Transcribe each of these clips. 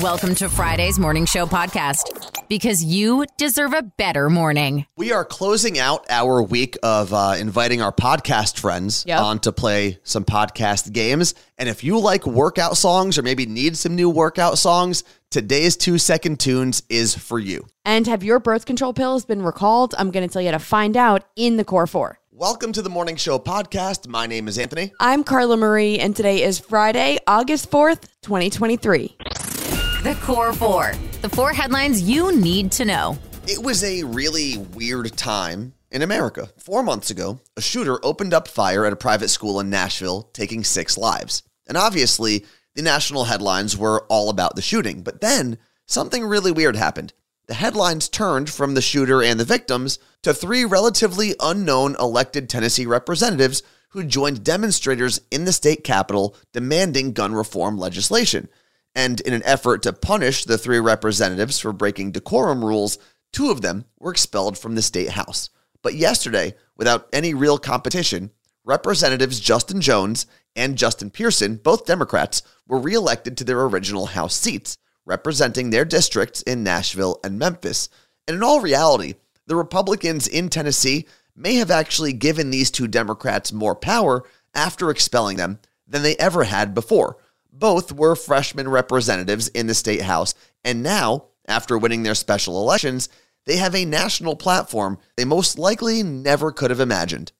Welcome to Friday's Morning Show podcast because you deserve a better morning. We are closing out our week of uh, inviting our podcast friends Yep. on to play some podcast games. And if you like workout songs or maybe need some new workout songs, today's two second tunes is for you. And have your birth control pills been recalled? I'm going to tell you how to find out in the Core 4. Welcome to the Morning Show podcast. My name is Anthony. I'm Carla Marie, and today is Friday, August 4th, 2023. The Core Four, the four headlines you need to know. It was a really weird time in America. Four months ago, a shooter opened up fire at a private school in Nashville, taking six lives. And obviously, the national headlines were all about the shooting. But then something really weird happened. The headlines turned from the shooter and the victims to three relatively unknown elected Tennessee representatives who joined demonstrators in the state capitol demanding gun reform legislation. And in an effort to punish the three representatives for breaking decorum rules, two of them were expelled from the state house. But yesterday, without any real competition, Representatives Justin Jones and Justin Pearson, both Democrats, were reelected to their original House seats, representing their districts in Nashville and Memphis. And in all reality, the Republicans in Tennessee may have actually given these two Democrats more power after expelling them than they ever had before. Both were freshman representatives in the state house, and now, after winning their special elections, they have a national platform they most likely never could have imagined.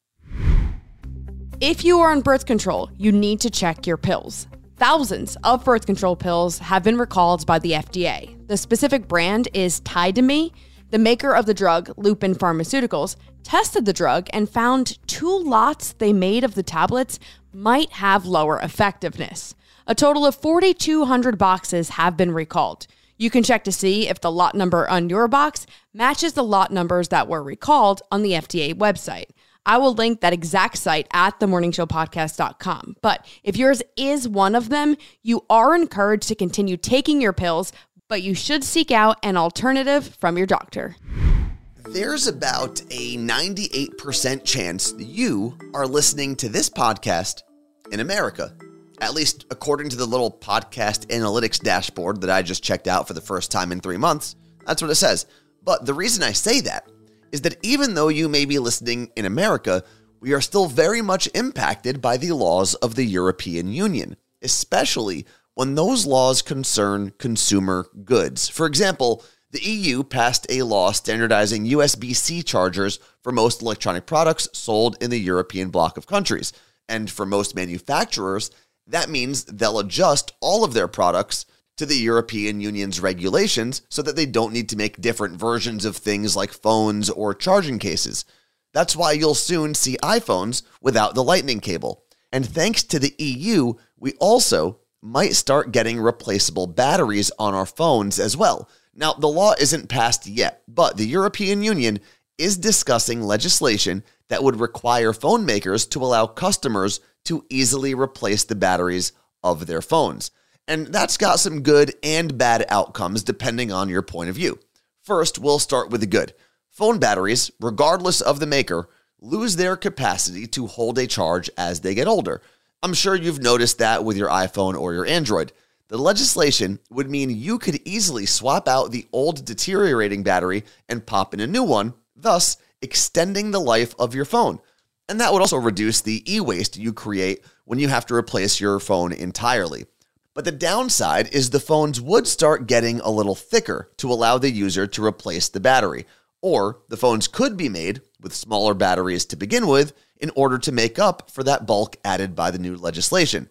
If you are on birth control, you need to check your pills. Thousands of birth control pills have been recalled by the FDA. The specific brand is Tied. The maker of the drug, Lupin Pharmaceuticals, tested the drug and found two lots they made of the tablets might have lower effectiveness. A total of 4,200 boxes have been recalled. You can check to see if the lot number on your box matches the lot numbers that were recalled on the FDA website. I will link that exact site at themorningshowpodcast.com. But if yours is one of them, you are encouraged to continue taking your pills, but you should seek out an alternative from your doctor. There's about a 98% chance you are listening to this podcast in America. At least according to the little podcast analytics dashboard that I just checked out for the first time in three months. That's what it says. But the reason I say that is that even though you may be listening in America, we are still very much impacted by the laws of the European Union, especially when those laws concern consumer goods. For example, the EU passed a law standardizing USB C chargers for most electronic products sold in the European bloc of countries. And for most manufacturers, that means they'll adjust all of their products to the European Union's regulations so that they don't need to make different versions of things like phones or charging cases. That's why you'll soon see iPhones without the lightning cable. And thanks to the EU, we also might start getting replaceable batteries on our phones as well. Now, the law isn't passed yet, but the European Union is discussing legislation that would require phone makers to allow customers to easily replace the batteries of their phones. And that's got some good and bad outcomes depending on your point of view. First, we'll start with the good. Phone batteries, regardless of the maker, lose their capacity to hold a charge as they get older. I'm sure you've noticed that with your iPhone or your Android. The legislation would mean you could easily swap out the old deteriorating battery and pop in a new one, thus extending the life of your phone. And that would also reduce the e waste you create when you have to replace your phone entirely. But the downside is the phones would start getting a little thicker to allow the user to replace the battery. Or the phones could be made with smaller batteries to begin with in order to make up for that bulk added by the new legislation.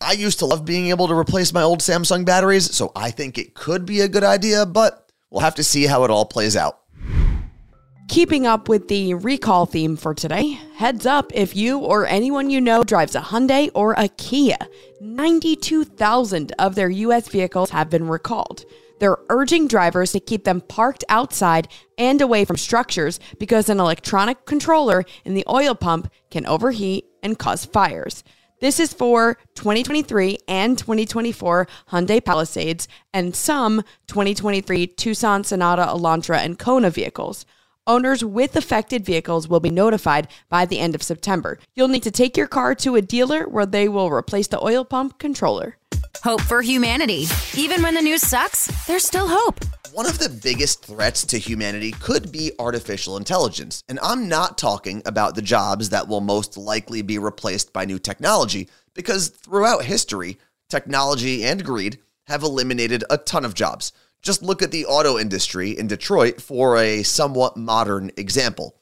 I used to love being able to replace my old Samsung batteries, so I think it could be a good idea, but we'll have to see how it all plays out. Keeping up with the recall theme for today, heads up if you or anyone you know drives a Hyundai or a Kia. 92,000 of their US vehicles have been recalled. They're urging drivers to keep them parked outside and away from structures because an electronic controller in the oil pump can overheat and cause fires. This is for 2023 and 2024 Hyundai Palisades and some 2023 Tucson Sonata, Elantra, and Kona vehicles. Owners with affected vehicles will be notified by the end of September. You'll need to take your car to a dealer where they will replace the oil pump controller. Hope for humanity. Even when the news sucks, there's still hope. One of the biggest threats to humanity could be artificial intelligence. And I'm not talking about the jobs that will most likely be replaced by new technology, because throughout history, technology and greed have eliminated a ton of jobs. Just look at the auto industry in Detroit for a somewhat modern example.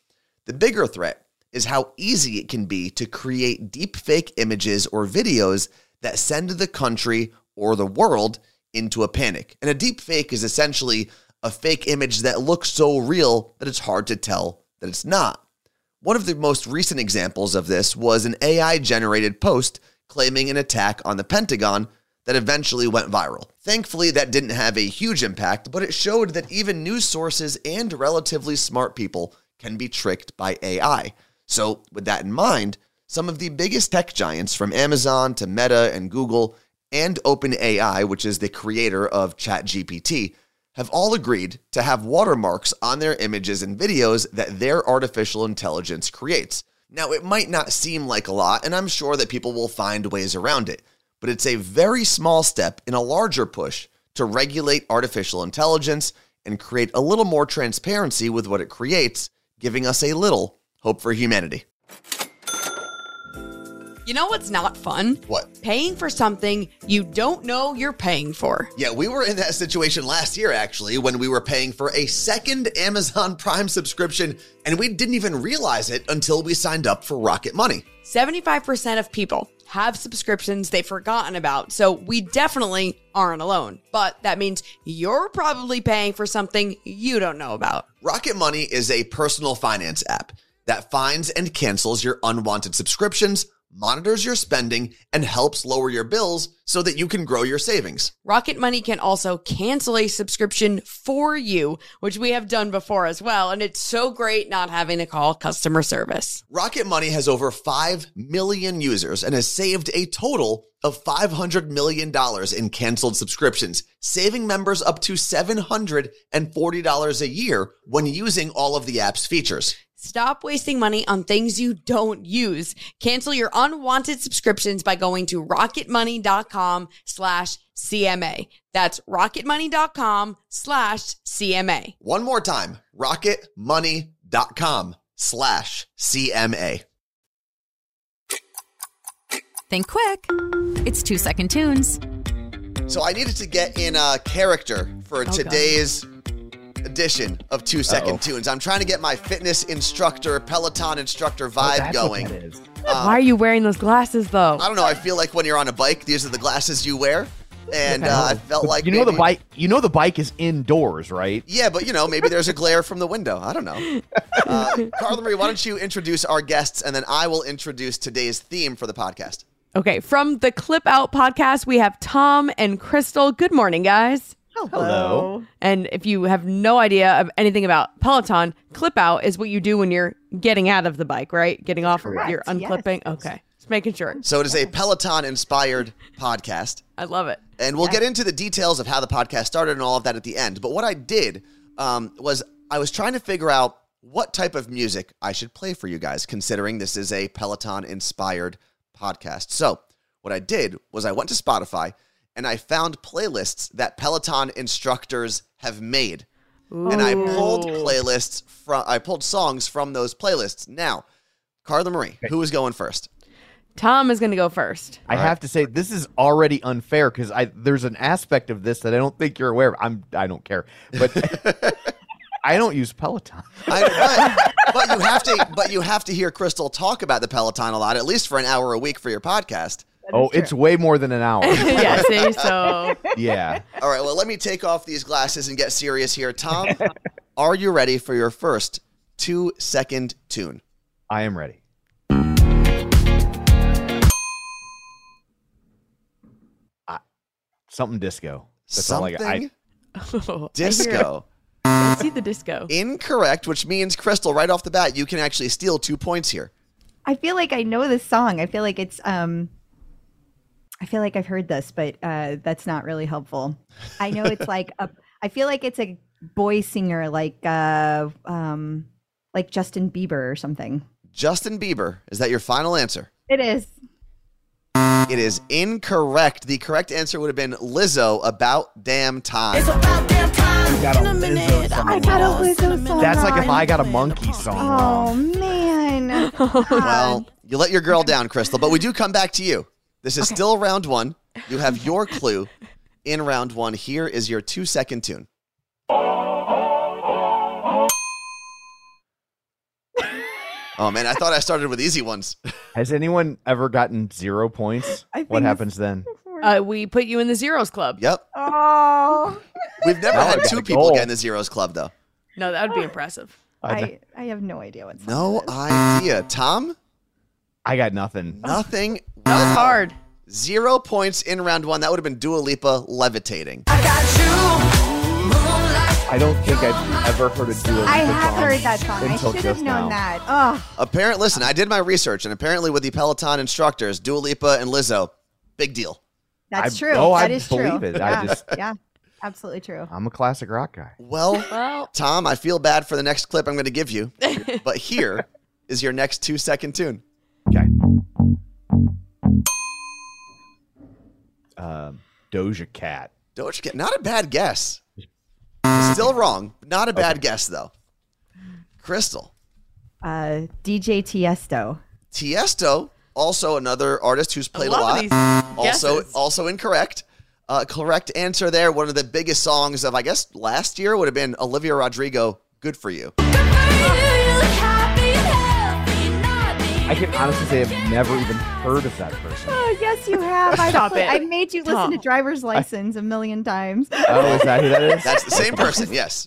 The bigger threat is how easy it can be to create deepfake images or videos that send the country or the world into a panic. And a deepfake is essentially a fake image that looks so real that it's hard to tell that it's not. One of the most recent examples of this was an AI generated post claiming an attack on the Pentagon that eventually went viral. Thankfully, that didn't have a huge impact, but it showed that even news sources and relatively smart people can be tricked by AI. So, with that in mind, some of the biggest tech giants from Amazon to Meta and Google and OpenAI, which is the creator of ChatGPT, have all agreed to have watermarks on their images and videos that their artificial intelligence creates. Now, it might not seem like a lot, and I'm sure that people will find ways around it but it's a very small step in a larger push to regulate artificial intelligence and create a little more transparency with what it creates, giving us a little hope for humanity. You know what's not fun? What? Paying for something you don't know you're paying for. Yeah, we were in that situation last year actually when we were paying for a second Amazon Prime subscription and we didn't even realize it until we signed up for Rocket Money. 75% of people have subscriptions they've forgotten about. So we definitely aren't alone. But that means you're probably paying for something you don't know about. Rocket Money is a personal finance app that finds and cancels your unwanted subscriptions monitors your spending, and helps lower your bills so that you can grow your savings. Rocket Money can also cancel a subscription for you, which we have done before as well. And it's so great not having to call customer service. Rocket Money has over 5 million users and has saved a total of $500 million in canceled subscriptions, saving members up to $740 a year when using all of the app's features. Stop wasting money on things you don't use. Cancel your unwanted subscriptions by going to rocketmoney.com slash CMA. That's rocketmoney.com slash CMA. One more time, rocketmoney.com slash CMA. Think quick. It's two second tunes. So I needed to get in a character for oh, today's God edition of Two Second Uh-oh. Tunes. I'm trying to get my fitness instructor, Peloton instructor vibe oh, going. Uh, Why are you wearing those glasses though? I don't know. I feel like when you're on a bike, these are the glasses you wear. And uh, I felt like you know maybe, the bike. You know the bike is indoors, right? Yeah, but you know maybe there's a glare from the window. I don't know. Uh, Carla Marie, why don't you introduce our guests, and then I will introduce today's theme for the podcast. Okay, from the Clip Out podcast, we have Tom and Crystal. Good morning, guys. Hello. And if you have no idea of anything about Peloton, clip out is what you do when you're getting out of the bike, right? Getting off, Correct. you're unclipping. Yes. Okay. Just making sure. So it is a Peloton inspired podcast. I love it. And we'll get into the details of how the podcast started and all of that at the end. But what I did um, was I was trying to figure out what type of music I should play for you guys, considering this is a Peloton inspired podcast. So what I did was I went to Spotify and I found playlists that Peloton instructors have made. Ooh. And I pulled playlists from I pulled songs from those playlists. Now, Carla Marie, who is going first? Tom is going to go first. I have to say this is already unfair because I there's an aspect of this that I don't think you're aware of. I'm I don't care, but I don't use Peloton. I, but, but, you have to but you have to hear Crystal talk about the Peloton a lot, at least for an hour a week for your podcast oh, it's way more than an hour. yeah, see, so yeah. All right, well, let me take off these glasses and get serious here. Tom, are you ready for your first two second tune? I am ready. something disco. That's something all I, I, disco. I see the disco. Incorrect, which means Crystal, right off the bat, you can actually steal two points here. I feel like I know this song. I feel like it's um I feel like I've heard this, but uh, that's not really helpful. I know it's like a. I feel like it's a boy singer, like uh, um, like Justin Bieber or something. Justin Bieber. Is that your final answer? It is. It is incorrect. The correct answer would have been Lizzo, About Damn Time. You got a Lizzo song I got a. Lizzo song. That's like if. I got a monkey song Oh wrong. man. Well, you let your girl down, Crystal, but we do come back to you. This is still round one. You have your clue in round one. Here is your two second tune. Oh man, I thought I started with easy ones. Has anyone ever gotten zero points? What happens then? Uh, we put you in the zeros club. Yep. Oh, We've never had two people goal. get in the zeros club though. No, that would be impressive. I I have no idea what's No idea. Tom? I got nothing. Nothing. That was hard. Zero points in round one. That would have been Dua Lipa levitating. I got you. I don't think I've ever heard a Dua Lipa I have song heard that song. I until should have just known now. that. Oh, Apparently, listen, I did my research, and apparently, with the Peloton instructors, Dua Lipa and Lizzo, big deal. that's I- true. oh, I That is true. believe it. I Yeah, just- yeah, absolutely true. I'm a classic rock guy. Well, Well, Tom, I feel bad for the next clip I'm going to give you, but here is your next two second tune. Um, Doja Cat. Doja Cat, not a bad guess. Still wrong. Not a bad guess, though. Crystal. Uh, DJ Tiesto. Tiesto, also another artist who's played a love lot. these Also, guesses. also incorrect. Uh, correct answer there. One of the biggest songs of, I guess, last year would have been Olivia Rodrigo. Good for you. I can honestly say I've never even heard of that person. Oh, yes, you have. I, Stop it. I made you listen Tom. to driver's license a million times. Oh, is that who that is? That's the same person. Yes,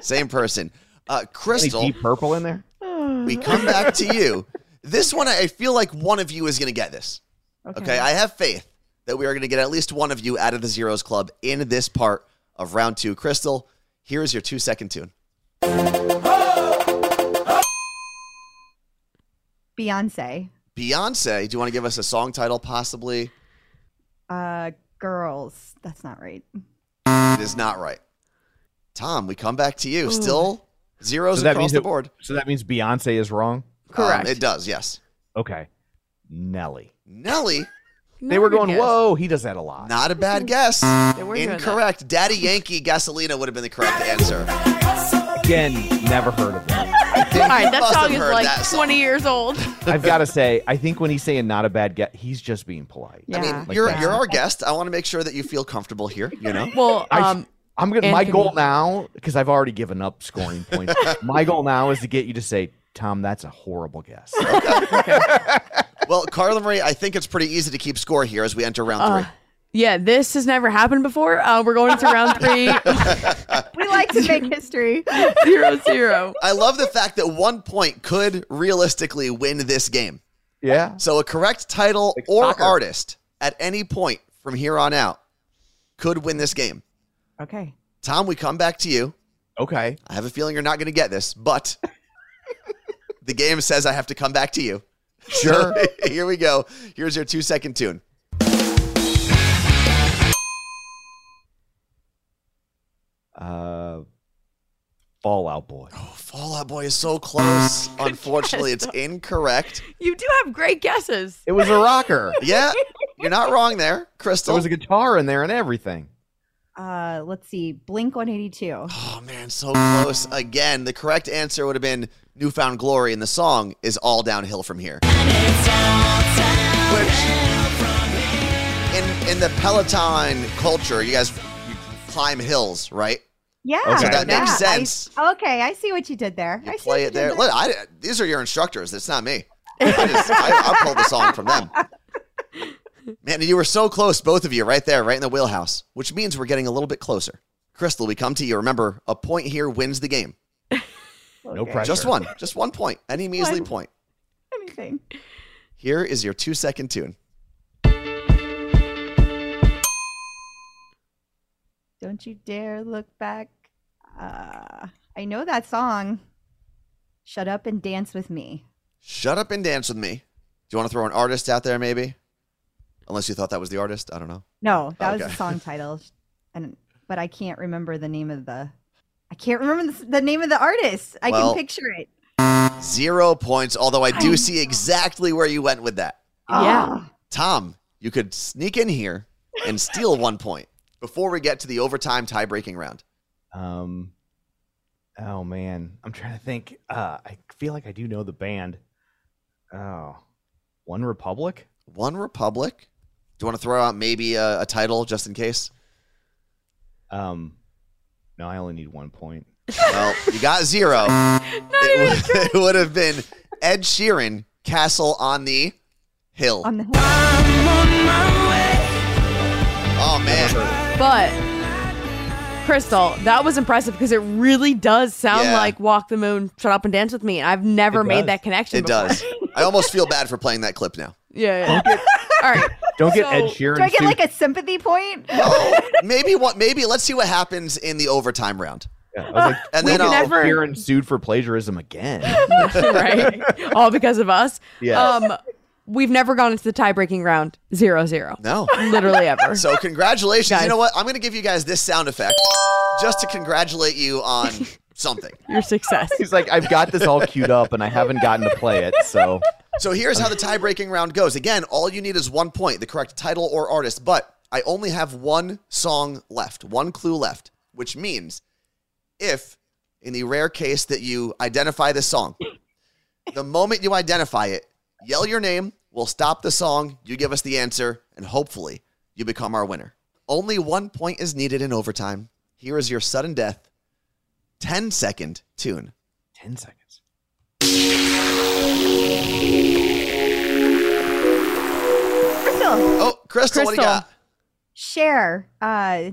same person. Uh, Any Crystal, Deep Purple in there? we come back to you. This one, I feel like one of you is going to get this. Okay, I have faith that we are going to get at least one of you out of the Zeros Club in this part of round two. Crystal, here is your two second tune. Beyonce. Beyonce, do you want to give us a song title possibly? Uh, girls. That's not right. It is not right. Tom, we come back to you. Still zeros So that across means the it- board. So that means Beyonce is wrong? Correct. Um, it does, yes. Okay. Nelly. Nelly, They were going, whoa, he does that a lot. not a bad guess. They were doing that. Incorrect. Daddy Yankee Gasolina would have been the correct answer. Again, never heard of that. All right, that must song is like 20 years old. I've got to say, I think when he's saying not a bad get, he's just being polite. Yeah. I mean, Like you're that. you're our guest. I want to make sure that you feel comfortable here. You know, Well, I- um, I'm gonna. My Anthony. goal now, because I've already given up scoring points. my goal now is to get you to say, "Tom, that's a horrible guess." well, Carla Marie, I think it's pretty easy to keep score here as we enter round uh, three. yeah, this has never happened before. Uh, we're going into round three, We like to make history. zero zero. I love the fact that one point could realistically win this game. yeah. So a correct title Like or soccer. artist at any point from here on out could win this game. Okay. Tom, we come back to you. Okay. I have a feeling you're not going to get this, but the game says I have to come back to you. Sure. Here we go. Here's your two second tune. Uh, Fall Out Boy. Oh, Fall Out Boy is so close. Unfortunately, it's incorrect. You do have great guesses. It was a rocker. Yeah, you're not wrong there, Crystal. There was a guitar in there and everything. Uh, let's see. Blink 182. oh man, so close. Again, the correct answer would have been New Found Glory, and the song is All Downhill from Here. Which, in in the Peloton culture, you guys you climb hills, right? Yeah. Okay. So that yeah, makes I- sense. okay, I see what you did there. You I play what it there. Look, I, these are your instructors. It's not me. I, just, I, I pulled the song from them. Man, you were so close, both of you, right there, right in the wheelhouse, which means we're getting a little bit closer. Crystal, we come to you. Remember, a point here wins the game. No Okay. pressure. Just one. Just one point. Any measly One. point. Anything. Here is your two second tune. Don't you dare look back. Uh, I know that song. Shut up and dance with me. Shut up and dance with me. Do you want to throw an artist out there, maybe? Unless you thought that was the artist. I don't know. No, that was Okay. the song title, and but I can't remember the name of the. I can't remember the, the name of the artist. I Well, can picture it. Zero points, although I do see exactly where you went with that. Yeah. Tom, you could sneak in here and steal one point before we get to the overtime tie breaking round. Um. Oh man, I'm trying to think. Uh, I feel like I do know the band. Oh, OneRepublic. One Republic. Do you want to throw out maybe a, a title just in case? Um, no, I only need one point. Well, you got zero. it, would, it would have been Ed Sheeran, Castle on the Hill. On the hill. Oh man, But Crystal, that was impressive because it really does sound Yeah. like "Walk the Moon, Shut Up and Dance with Me," and I've never made does. that connection. it before. does. I almost feel bad for playing that clip now. Yeah. yeah. All right. Don't get So- Ed Sheeran. Do I get sued- like a sympathy point? Oh, maybe what? Maybe let's see what happens in the overtime round. Yeah, I was like, And then can I'll- never- Sheeran sued for plagiarism again. right. All because of us. Yeah. Um, we've never gone into the tie breaking round zero zero. No. Literally ever. So congratulations. Guys. You know what? I'm going to give you guys this sound effect just to congratulate you on something. Your success. He's like, I've got this all queued up and I haven't gotten to play it. So So here's how the tie breaking round goes. Again, all you need is one point, the correct title or artist, but I only have one song left, one clue left, which means if, in the rare case that you identify the song, the moment you identify it, yell your name, we'll stop the song, you give us the answer, and hopefully you become our winner. Only one point is needed in overtime. Here is your sudden death 10 second tune. 10 seconds. Crystal, Oh, Crystal, what do you got? Cher uh,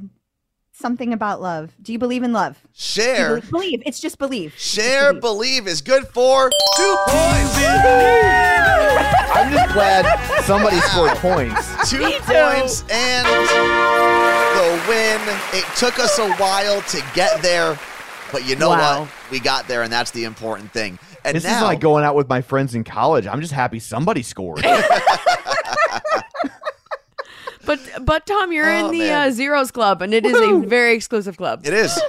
something about love. Do you believe in love? Cher. believe, believe. It's just believe. Cher believe is good for two points. I'm just glad somebody scored points. Two points and the win. It took us a while to get there, but you know Wow. what? We got there, and that's the important thing. And This now, is like going out with my friends in college. I'm just happy somebody scored. But but Tom, you're Oh, in the uh, zeros club, and it is a very exclusive club. it is,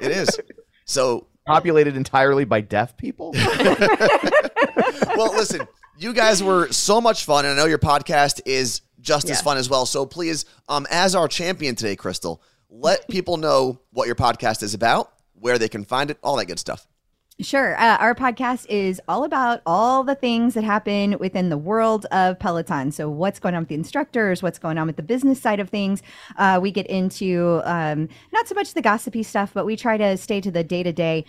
it is. So, Populated entirely by deaf people. well, listen, you guys were so much fun, and I know your podcast is just as fun as well. So, please, um, as our champion today, Crystal, let people know what your podcast is about, where they can find it, all that good stuff. Sure. Uh, our podcast is all about all the things that happen within the world of Peloton. So, what's going on with the instructors, what's going on with the business side of things. Uh, we get into um, not so much the gossipy stuff, but we try to stay to the day to day.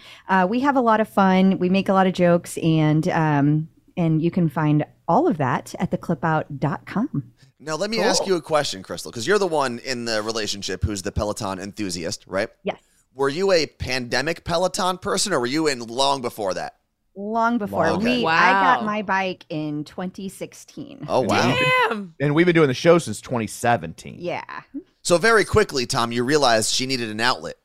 We have a lot of fun. We make a lot of jokes, and um, and you can find all of that at theclipout.com. Now, let me ask you a question, Crystal, because you're the one in the relationship who's the Peloton enthusiast, right? Yes. Were you a pandemic Peloton person or were you in long before that? Long before Long. Okay. we, I got my bike in 2016. Oh, wow. Damn. and we've been doing the show since 2017. Yeah. So, very quickly, Tom, you realized she needed an outlet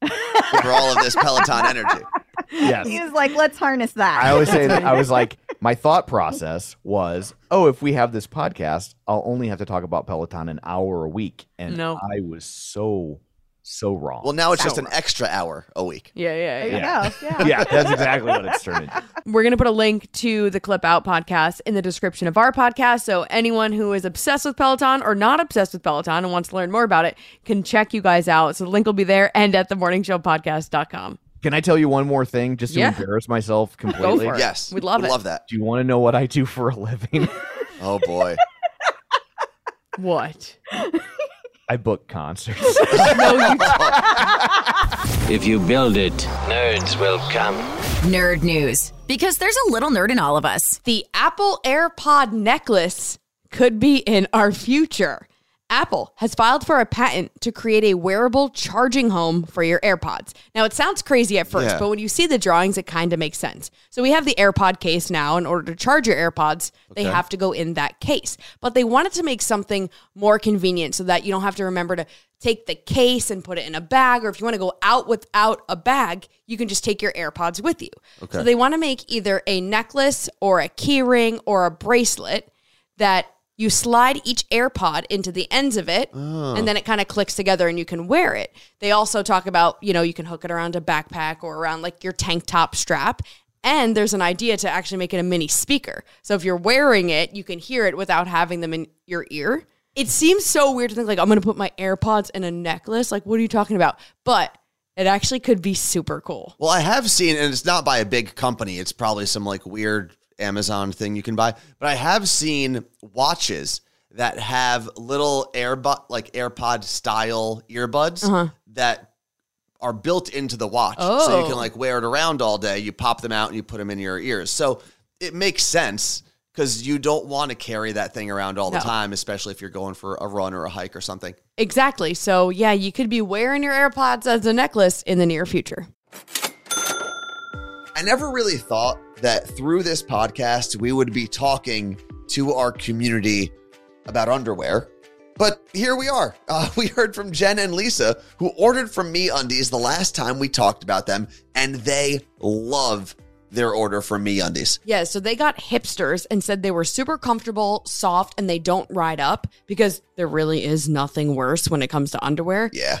for all of this Peloton energy. Yes. He was like, let's harness that. I always say that I was like, my thought process was, oh, if we have this podcast, I'll only have to talk about Peloton an hour a week. And No. I was so, so wrong. Well, now it's just an extra hour a week. Yeah, yeah, there yeah. Yeah. yeah, that's exactly what it's turned into. We're going to put a link to the Clip Out podcast in the description of our podcast. So anyone who is obsessed with Peloton or not obsessed with Peloton and wants to learn more about it can check you guys out. So the link will be there and at the themorningshowpodcast.com. Can I tell you one more thing just to Yeah. embarrass myself completely? Yes. We'd love Would it. love that. Do you want to know what I do for a living? Oh, boy. What? I book concerts. No, you If you build it, nerds will come. Nerd news. Because there's a little nerd in all of us. the Apple AirPod necklace could be in our future. Apple has filed for a patent to create a wearable charging home for your AirPods. Now, it sounds crazy at first, Yeah. but when you see the drawings, it kind of makes sense. So, we have the AirPod case now. In order to charge your AirPods, they have to go in that case. But they wanted to make something more convenient so that you don't have to remember to take the case and put it in a bag, or if you want to go out without a bag, you can just take your AirPods with you. So, they want to make either a necklace or a key ring or a bracelet that you slide each AirPod into the ends of it, oh. and then it kind of clicks together and you can wear it. They also talk about, you know, you can hook it around a backpack or around like your tank top strap. And there's an idea to actually make it a mini speaker. So if you're wearing it, you can hear it without having them in your ear. It seems so weird to think like I'm going to put my AirPods in a necklace. Like what are you talking about? But it actually could be super cool. Well, I have seen, and it's not by a big company. It's probably some like weird Amazon thing you can buy. But I have seen watches that have little AirBud, like AirPod style earbuds Uh-huh. that are built into the watch, so you Oh. can like wear it around all day. You pop them out and you put them in your ears. So it makes sense because you don't want to carry that thing around all the time, especially if you're going for a run or a hike or something. Exactly. So yeah, you could be wearing your AirPods as a necklace in the near future. I never really thought that through this podcast we would be talking to our community about underwear. But here we are. Uh, we heard from Jen and Lisa, who ordered from MeUndies the last time we talked about them, and they love their order from MeUndies. Yeah, so they got hipsters and said they were super comfortable, soft, and they don't ride up because there really is nothing worse when it comes to underwear. Yeah.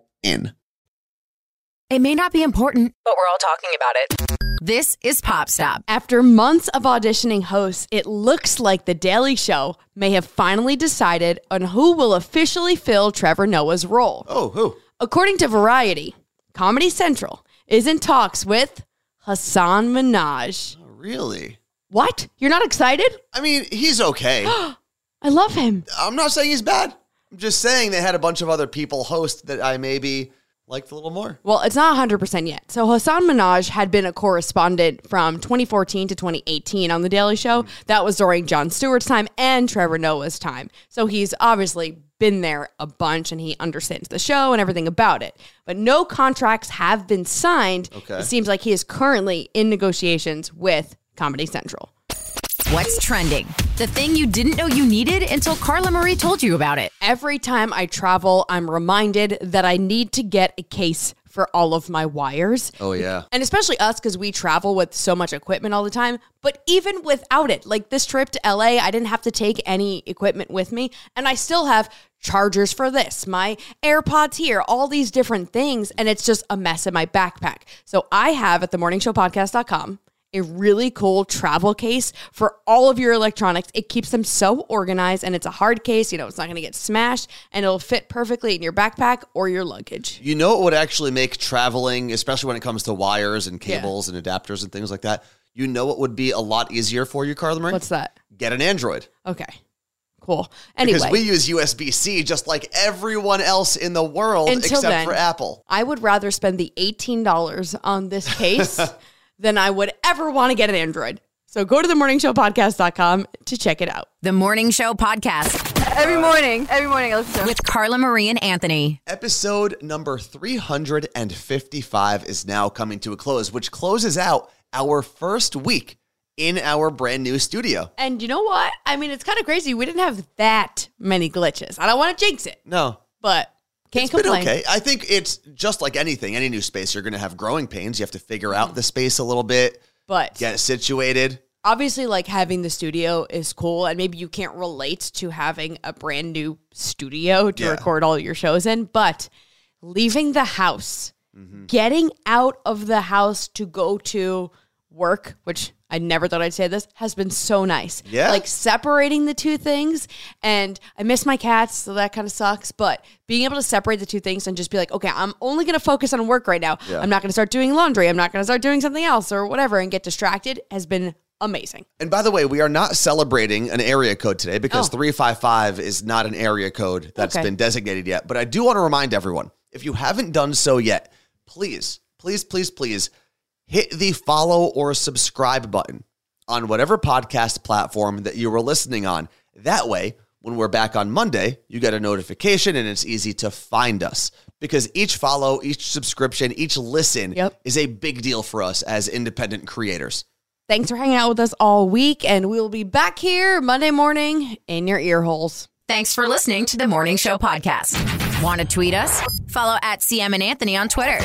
in. It may not be important, but we're all talking about it. This is Pop Stop. After months of auditioning hosts, it looks like The Daily Show may have finally decided on who will officially fill Trevor Noah's role. Oh, who? According to Variety, Comedy Central is in talks with Hasan Minhaj. Oh, really? What? You're not excited? I mean, he's okay. I love him. I'm not saying he's bad. I'm just saying they had a bunch of other people host that I maybe liked a little more. Well, it's not 100% yet. So Hasan Minhaj had been a correspondent from 2014 to 2018 on The Daily Show. That was during Jon Stewart's time and Trevor Noah's time. So he's obviously been there a bunch and he understands the show and everything about it. But no contracts have been signed. Okay. It seems like he is currently in negotiations with Comedy Central. What's trending? The thing you didn't know you needed until Carla Marie told you about it. Every time I travel, I'm reminded that I need to get a case for all of my wires. Oh, yeah. And especially us because we travel with so much equipment all the time. But even without it, like this trip to LA, I didn't have to take any equipment with me. And I still have chargers for this, my AirPods here, all these different things. And it's just a mess in my backpack. So I have at the themorningshowpodcast.com a really cool travel case for all of your electronics. It keeps them so organized and it's a hard case. You know, it's not going to get smashed and it'll fit perfectly in your backpack or your luggage. You know it would actually make traveling, especially when it comes to wires and cables and adapters and things like that, you know it would be a lot easier for you, Carla Marie? What's that? Get an Android. Okay. Cool. Anyway. Because we use USB C just like everyone else in the world Until except then. for Apple. I would rather spend the $18 on this case than I would ever want to get an Android. So go to themorningshowpodcast.com to check it out. The Morning Show Podcast Every morning, every morning I listen to it. with Carla Marie and Anthony. Episode number 355 is now coming to a close, which closes out our first week in our brand new studio. And you know what? I mean, it's kind of crazy. We didn't have that many glitches. I don't want to jinx it, No, but can't it's been complain. okay. I think it's just like anything, any new space, you're going to have growing pains. You have to figure out the space a little bit, But get situated. obviously, like having the studio is cool. And maybe you can't relate to having a brand new studio to Yeah. record all your shows in, but leaving the house, Mm-hmm. getting out of the house to go to work, which I never thought I'd say this, has been so nice. Yeah. Like separating the two things. And I miss my cats, so that kind of sucks. But being able to separate the two things and just be like, okay, I'm only going to focus on work right now. Yeah. I'm not going to start doing laundry. I'm not going to start doing something else or whatever and get distracted has been amazing. And by the way, we are not celebrating an area code today because Oh. 355 is not an area code that's Okay. been designated yet. But I do want to remind everyone if you haven't done so yet, please, please, please, please hit the follow or subscribe button on whatever podcast platform that you were listening on. That way, when we're back on Monday, you get a notification and it's easy to find us because each follow, each subscription, each listen Yep. is a big deal for us as independent creators. Thanks for hanging out with us all week, and we'll be back here Monday morning in your ear holes. Thanks for listening to the Morning Show podcast. Want to tweet us? Follow at CM and Anthony on Twitter.